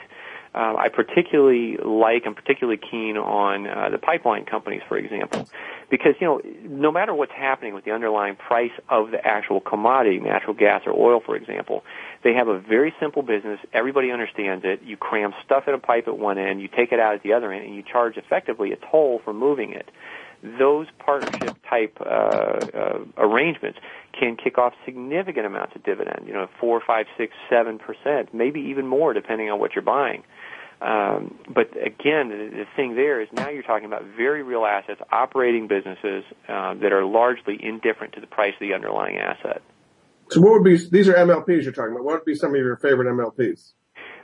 [SPEAKER 3] Uh, I particularly like, I'm particularly keen on uh, the pipeline companies, for example, because you know, no matter what's happening with the underlying price of the actual commodity, natural gas or oil, for example, they have a very simple business. Everybody understands it. You cram stuff in a pipe at one end, you take it out at the other end, and you charge effectively a toll for moving it those partnership type uh, uh, arrangements can kick off significant amounts of dividend. You know, four, five, six, seven percent, maybe even more, depending on what you're buying. Um, but again, the, the thing there is now you're talking about very real assets, operating businesses uh, that are largely indifferent to the price of the underlying asset.
[SPEAKER 2] So, what would be these are MLPs you're talking about? What would be some of your favorite MLPs?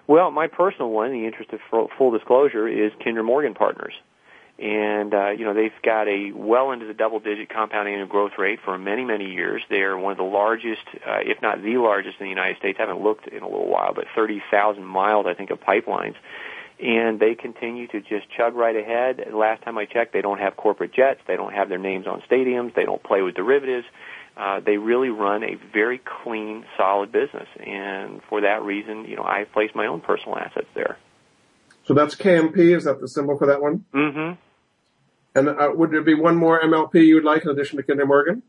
[SPEAKER 3] Well, my personal one, in the interest of full disclosure, is Kinder Morgan Partners and uh, you know they've got a well into the double-digit compound annual growth rate for many, many years. They are one of the largest, uh, if not the largest, in the United States. I haven't looked in a little while, but 30,000 miles, I think, of pipelines, and they continue to just chug right ahead. Last time I checked, they don't have corporate jets, they don't have their names on stadiums, they don't play with derivatives. Uh, they really run a very clean, solid business, and for that reason, you know, I place my own personal assets there.
[SPEAKER 2] So that's KMP. Is that the symbol for that one?
[SPEAKER 3] Mm-hmm.
[SPEAKER 2] And uh, would there be one more MLP you'd like in addition to Kinder Morgan?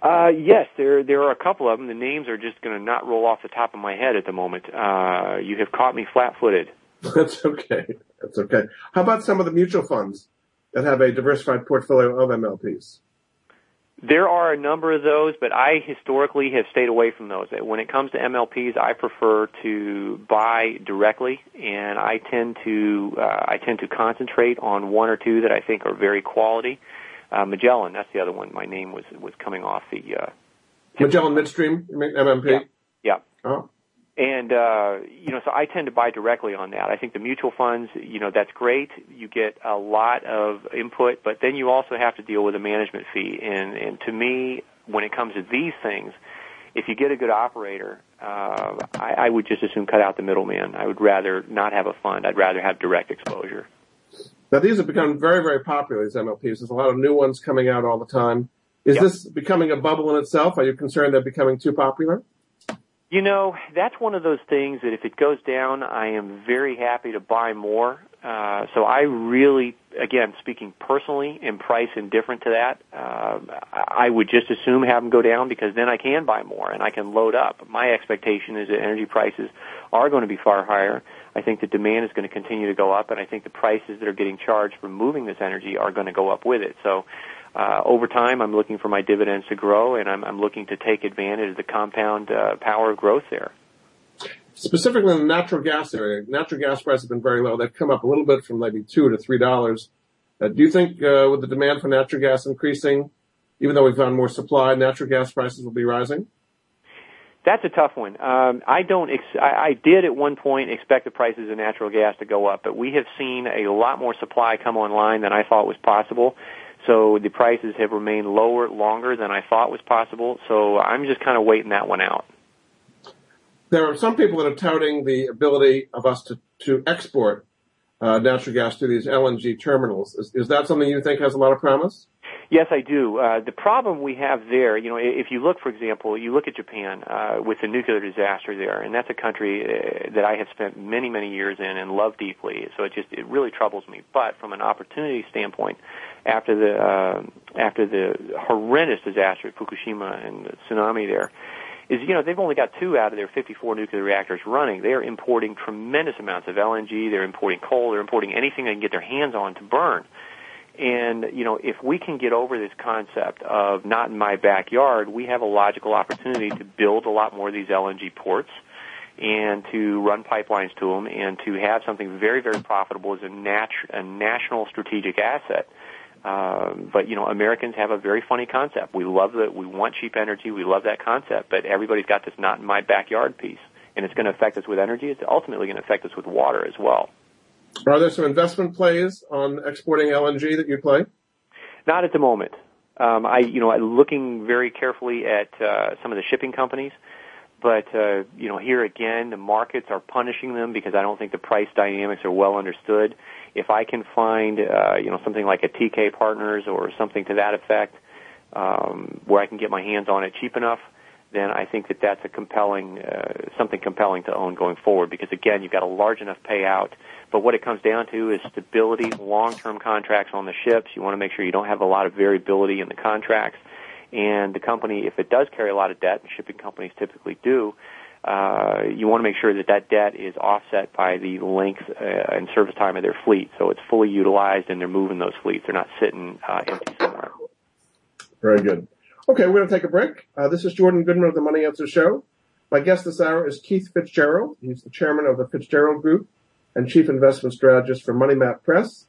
[SPEAKER 3] Uh, yes, there there are a couple of them. The names are just going to not roll off the top of my head at the moment. Uh, you have caught me flat-footed.
[SPEAKER 2] That's okay. That's okay. How about some of the mutual funds that have a diversified portfolio of MLPs?
[SPEAKER 3] There are a number of those, but I historically have stayed away from those. When it comes to MLPs, I prefer to buy directly, and I tend to uh, I tend to concentrate on one or two that I think are very quality. Uh, Magellan, that's the other one. My name was was coming off the uh,
[SPEAKER 2] Magellan Midstream MMP.
[SPEAKER 3] Yeah. yeah.
[SPEAKER 2] Oh.
[SPEAKER 3] And uh, you know, so I tend to buy directly on that. I think the mutual funds, you know, that's great. You get a lot of input, but then you also have to deal with a management fee. And and to me, when it comes to these things, if you get a good operator, uh, I, I would just as soon cut out the middleman. I would rather not have a fund. I'd rather have direct exposure.
[SPEAKER 2] Now these have become very, very popular. These MLPs. There's a lot of new ones coming out all the time. Is yep. this becoming a bubble in itself? Are you concerned they're becoming too popular?
[SPEAKER 3] You know, that's one of those things that if it goes down, I am very happy to buy more. Uh, so I really, again, speaking personally, am price indifferent to that. Uh, I would just assume have them go down because then I can buy more and I can load up. My expectation is that energy prices are going to be far higher. I think the demand is going to continue to go up, and I think the prices that are getting charged for moving this energy are going to go up with it. So uh, over time, I'm looking for my dividends to grow, and I'm, I'm looking to take advantage of the compound uh, power of growth there.
[SPEAKER 2] Specifically in the natural gas area, natural gas prices have been very low. They've come up a little bit from maybe two to three dollars. Uh, do you think uh, with the demand for natural gas increasing, even though we've found more supply, natural gas prices will be rising?
[SPEAKER 3] That's a tough one. Um, I don't. Ex- I, I did at one point expect the prices of natural gas to go up, but we have seen a lot more supply come online than I thought was possible. So the prices have remained lower longer than I thought was possible. So I'm just kind of waiting that one out.
[SPEAKER 2] There are some people that are touting the ability of us to, to export uh, natural gas to these LNG terminals. Is, is that something you think has a lot of promise?
[SPEAKER 3] Yes, I do. Uh, the problem we have there, you know, if you look, for example, you look at Japan uh, with the nuclear disaster there, and that's a country uh, that I have spent many, many years in and love deeply. So it just it really troubles me. But from an opportunity standpoint, after the uh, after the horrendous disaster at Fukushima and the tsunami there, is you know they've only got two out of their 54 nuclear reactors running. They are importing tremendous amounts of LNG. They're importing coal. They're importing anything they can get their hands on to burn. And, you know, if we can get over this concept of not in my backyard, we have a logical opportunity to build a lot more of these LNG ports and to run pipelines to them and to have something very, very profitable as a, nat- a national strategic asset. Um, but you know, Americans have a very funny concept. We love that. We want cheap energy. We love that concept. But everybody's got this not in my backyard piece, and it's going to affect us with energy. It's ultimately going to affect us with water as well.
[SPEAKER 2] Are there some investment plays on exporting LNG that you play?
[SPEAKER 3] Not at the moment. Um, I, you know, I'm looking very carefully at uh, some of the shipping companies, but uh, you know, here again, the markets are punishing them because I don't think the price dynamics are well understood if I can find, uh, you know, something like a Teekay Partners or something to that effect, um, where I can get my hands on it cheap enough, then I think that that's a compelling, uh, something compelling to own going forward. Because again, you've got a large enough payout, but what it comes down to is stability, long-term contracts on the ships. You want to make sure you don't have a lot of variability in the contracts. And the company, if it does carry a lot of debt, and shipping companies typically do, uh, you want to make sure that that debt is offset by the length uh, and service time of their fleet, so it's fully utilized and they're moving those fleets. They're not sitting uh, empty somewhere.
[SPEAKER 2] Very good. Okay, we're going to take a break. Uh, this is Jordan Goodman of the Money Answer Show. My guest this hour is Keith Fitz-Gerald. He's the chairman of the Fitz-Gerald Group and chief investment strategist for Money Map Press.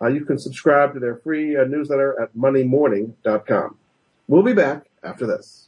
[SPEAKER 2] Uh, you can subscribe to their free newsletter at moneymorning.com. We'll be back after this.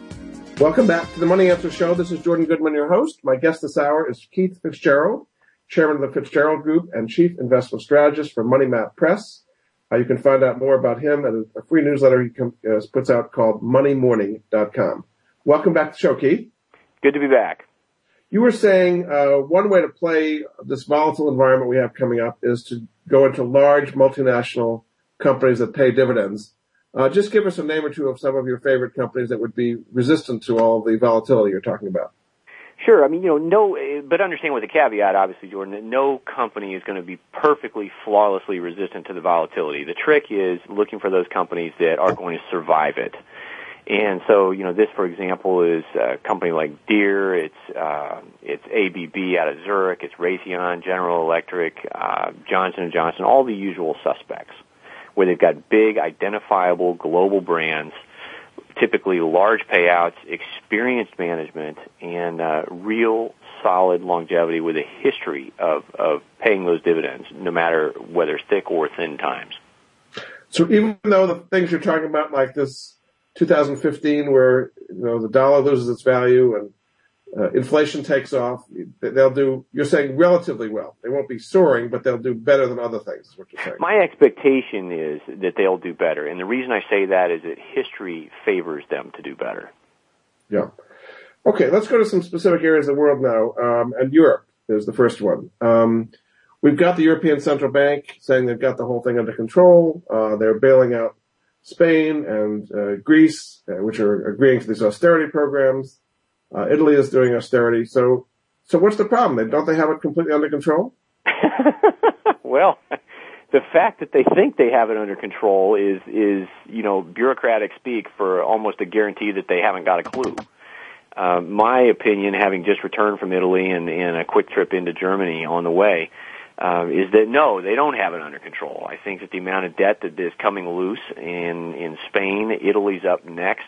[SPEAKER 2] Welcome back to the Money Answer Show. This is Jordan Goodman, your host. My guest this hour is Keith Fitz-Gerald, chairman of the Fitz-Gerald Group and chief investment strategist for Money Map Press. Uh, you can find out more about him at a, free newsletter he com- uh, puts out called moneymorning.com. Welcome back to the show, Keith.
[SPEAKER 3] Good to be back.
[SPEAKER 2] You were saying uh, one way to play this volatile environment we have coming up is to go into large multinational companies that pay dividends. Uh, just give us a name or two of some of your favorite companies that would be resistant to all the volatility you're talking about.
[SPEAKER 3] Sure. I mean, you know, no, but understand with the caveat, obviously, Jordan, that no company is going to be perfectly, flawlessly resistant to the volatility. The trick is looking for those companies that are going to survive it. And so, you know, this, for example, is a company like Deere. It's uh, it's ABB out of Zurich. It's Raytheon, General Electric, uh, Johnson and Johnson, all the usual suspects, where they've got big, identifiable global brands, typically large payouts, experienced management, and uh, real solid longevity with a history of of paying those dividends, no matter whether thick or thin times.
[SPEAKER 2] So even though the things you're talking about, like this 2015 where you know the dollar loses its value and uh, inflation takes off, they'll do. You're saying relatively well. They won't be soaring, but they'll do better than other things. Is what you're saying.
[SPEAKER 3] My expectation is that they'll do better, and the reason I say that is that history favors them to do better.
[SPEAKER 2] Yeah. Okay, let's go to some specific areas of the world now, um, and Europe is the first one. Um, we've got the European Central Bank saying they've got the whole thing under control. Uh, they're bailing out Spain and uh, Greece, uh, which are agreeing to these austerity programs. Uh, Italy is doing austerity. So, so what's the problem? Don't they have it completely under control?
[SPEAKER 3] well, the fact that they think they have it under control is is you know bureaucratic speak for almost a guarantee that they haven't got a clue. Uh, my opinion, having just returned from Italy and, and a quick trip into Germany on the way, uh, is that no, they don't have it under control. I think that the amount of debt that is coming loose in in Spain, Italy's up next,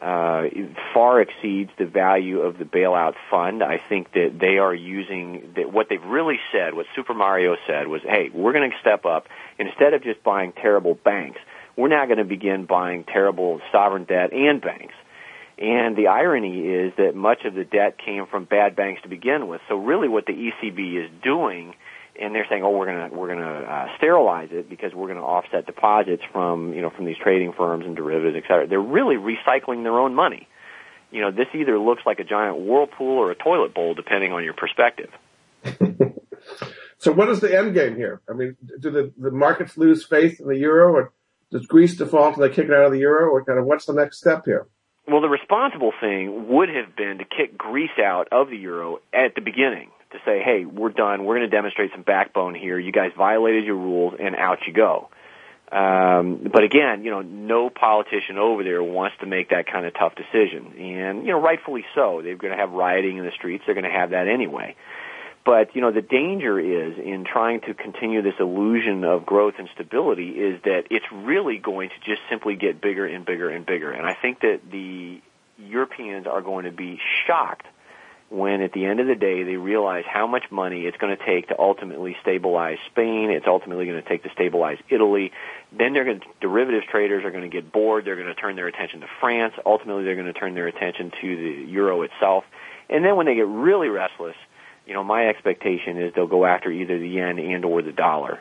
[SPEAKER 3] uh, far exceeds the value of the bailout fund. I think that they are using that. What they've really said, what Super Mario said, was, "Hey, we're going to step up. Instead of just buying terrible banks, we're now going to begin buying terrible sovereign debt and banks." And the irony is that much of the debt came from bad banks to begin with. So really what the ECB is doing, and they're saying, oh, we're going to, we're going to uh, sterilize it because we're going to offset deposits from, you know, from these trading firms and derivatives, et cetera. They're really recycling their own money. You know, this either looks like a giant whirlpool or a toilet bowl, depending on your perspective.
[SPEAKER 2] so what is the end game here? I mean, do the, the markets lose faith in the euro or does Greece default and they kick it out of the euro or kind of what's the next step here?
[SPEAKER 3] Well, the responsible thing would have been to kick Greece out of the euro at the beginning to say, hey, we're done. We're going to demonstrate some backbone here. You guys violated your rules, and out you go. Um, but again, you know, no politician over there wants to make that kind of tough decision, and you know, rightfully so. They're going to have rioting in the streets. They're going to have that anyway. But, you know, the danger is in trying to continue this illusion of growth and stability is that it's really going to just simply get bigger and bigger and bigger. And I think that the Europeans are going to be shocked when at the end of the day they realize how much money it's going to take to ultimately stabilize Spain, it's ultimately going to take to stabilize Italy. Then they're going to, derivatives traders are going to get bored, they're going to turn their attention to France, ultimately they're going to turn their attention to the euro itself. And then when they get really restless, you know, my expectation is they'll go after either the yen and or the dollar.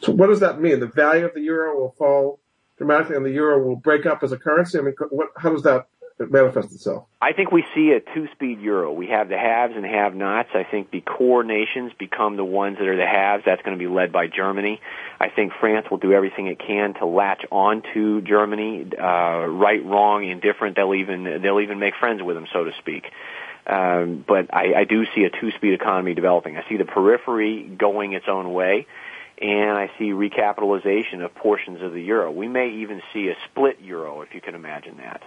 [SPEAKER 2] So what does that mean? The value of the euro will fall dramatically and the euro will break up as a currency? I mean, what, how does that manifest itself?
[SPEAKER 3] I think we see a two-speed euro. We have the haves and have-nots. I think the core nations become the ones that are the haves. That's going to be led by Germany. I think France will do everything it can to latch on to Germany, uh, right, wrong, indifferent. They'll even they'll even make friends with them, so to speak. Um, but I, I do see a two-speed economy developing. I see the periphery going its own way, and I see recapitalization of portions of the euro. We may even see a split euro, if you can imagine that.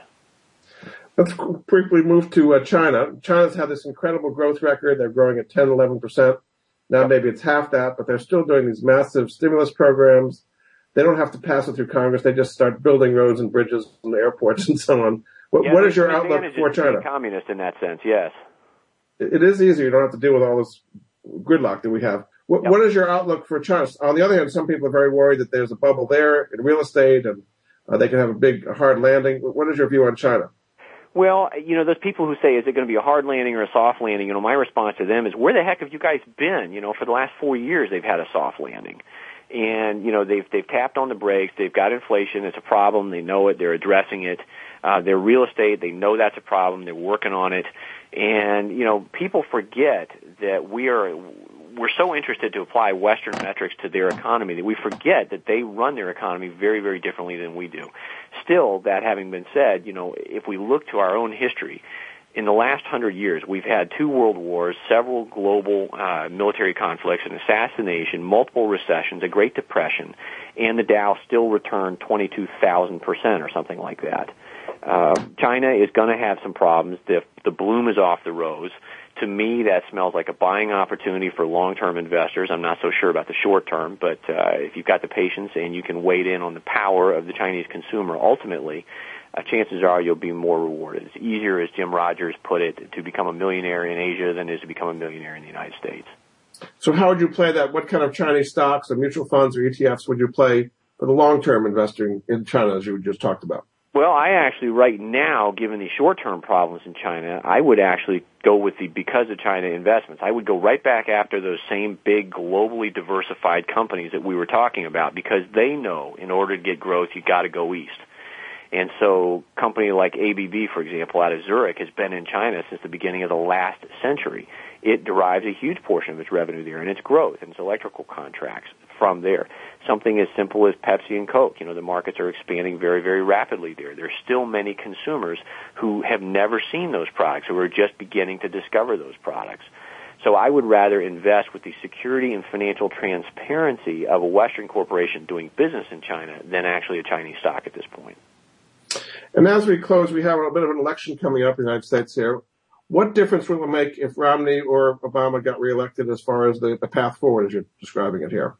[SPEAKER 2] Let's briefly move to uh, China. China's had this incredible growth record. They're growing at 10, 11%. Now maybe it's half that, but they're still doing these massive stimulus programs. They don't have to pass it through Congress. They just start building roads and bridges and airports and so on. What,
[SPEAKER 3] yeah,
[SPEAKER 2] what is your outlook for China?
[SPEAKER 3] Communist in that sense, yes.
[SPEAKER 2] It is easier. You don't have to deal with all this gridlock that we have. What, yep. what is your outlook for China? On the other hand, some people are very worried that there's a bubble there in real estate and uh, they can have a big hard landing. What is your view on China?
[SPEAKER 3] Well, you know, those people who say, is it going to be a hard landing or a soft landing? You know, my response to them is, where the heck have you guys been? You know, for the last four years, they've had a soft landing. And, you know, they've, they've tapped on the brakes. They've got inflation. It's a problem. They know it. They're addressing it. Uh, their real estate, they know that's a problem. They're working on it. And, you know, people forget that we are, we're so interested to apply Western metrics to their economy that we forget that they run their economy very, very differently than we do. Still, that having been said, you know, if we look to our own history, in the last hundred years, we've had two world wars, several global uh, military conflicts, an assassination, multiple recessions, a Great Depression, and the Dow still returned 22,000% or something like that. Uh, China is going to have some problems. The, the bloom is off the rose. To me, that smells like a buying opportunity for long-term investors. I'm not so sure about the short term, but uh, if you've got the patience and you can wade in on the power of the Chinese consumer, ultimately, uh, chances are you'll be more rewarded. It's easier, as Jim Rogers put it, to become a millionaire in Asia than it is to become a millionaire in the United States.
[SPEAKER 2] So how would you play that? What kind of Chinese stocks or mutual funds or ETFs would you play for the long-term investing in China, as you just talked about?
[SPEAKER 3] Well, I actually right now, given the short-term problems in China, I would actually go with the because of China investments. I would go right back after those same big globally diversified companies that we were talking about because they know in order to get growth, you got to go east. And so, company like ABB, for example, out of Zurich, has been in China since the beginning of the last century. it derives a huge portion of its revenue there and its growth and its electrical contracts from there. Something as simple as Pepsi and Coke, you know, the markets are expanding very, very rapidly there. There's still many consumers who have never seen those products, who are just beginning to discover those products. So I would rather invest with the security and financial transparency of a Western corporation doing business in China than actually a Chinese stock at this point.
[SPEAKER 2] And as we close, we have a bit of an election coming up in the United States here. What difference will it make if Romney or Obama got reelected as far as the, the path forward as you're describing it here?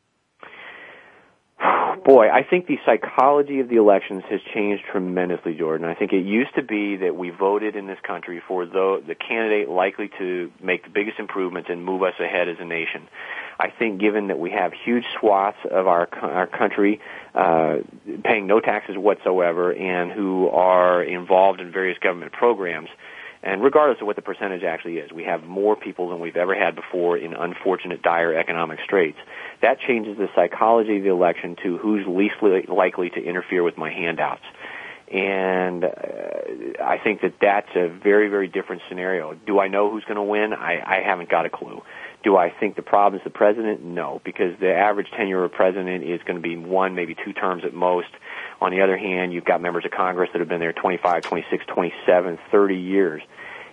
[SPEAKER 3] Boy, I think the psychology of the elections has changed tremendously, Jordan. I think it used to be that we voted in this country for the, the candidate likely to make the biggest improvements and move us ahead as a nation. I think given that we have huge swaths of our, our country uh, paying no taxes whatsoever and who are involved in various government programs, and regardless of what the percentage actually is, we have more people than we've ever had before in unfortunate, dire economic straits. That changes the psychology of the election to who's least likely to interfere with my handouts. And uh, I think that that's a very, very different scenario. Do I know who's going to win? I, I haven't got a clue. Do I think the problem is the president? No, because the average tenure of a president is going to be one, maybe two terms at most. On the other hand, you've got members of Congress that have been there 25, 26, 27, 30 years.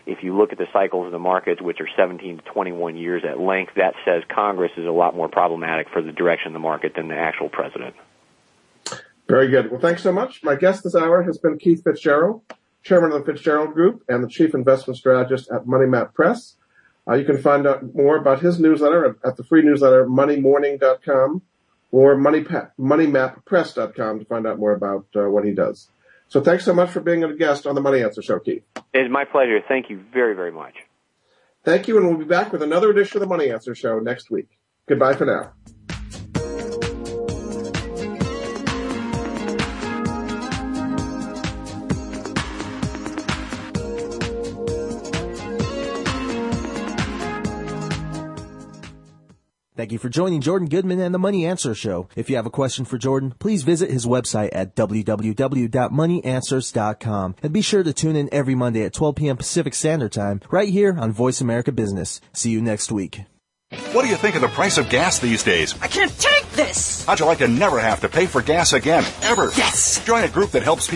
[SPEAKER 3] If you look at the cycles of the markets, which are 17 to 21 years at length, that says Congress is a lot more problematic for the direction of the market than the actual president.
[SPEAKER 2] Very good. Well, thanks so much. My guest this hour has been Keith Fitz-Gerald, chairman of the Fitz-Gerald Group and the chief investment strategist at Money Map Press. Uh, you can find out more about his newsletter at, at the free newsletter moneymorning.com or money moneymappress.com to find out more about uh, what he does. So thanks so much for being a guest on the Money Answer Show, Keith.
[SPEAKER 3] It's my pleasure. Thank you very, very much.
[SPEAKER 2] Thank you, and we'll be back with another edition of the Money Answer Show next week. Goodbye for now.
[SPEAKER 1] Thank you for joining Jordan Goodman and the Money Answer Show. If you have a question for Jordan, please visit his website at www.moneyanswers.com and be sure to tune in every Monday at 12 p.m. Pacific Standard Time right here on Voice America Business. See you next week.
[SPEAKER 5] What do you think of the price of gas these days?
[SPEAKER 8] I can't take this!
[SPEAKER 5] How'd you like to never have to pay for gas again, ever?
[SPEAKER 8] Yes!
[SPEAKER 5] Join a group that helps people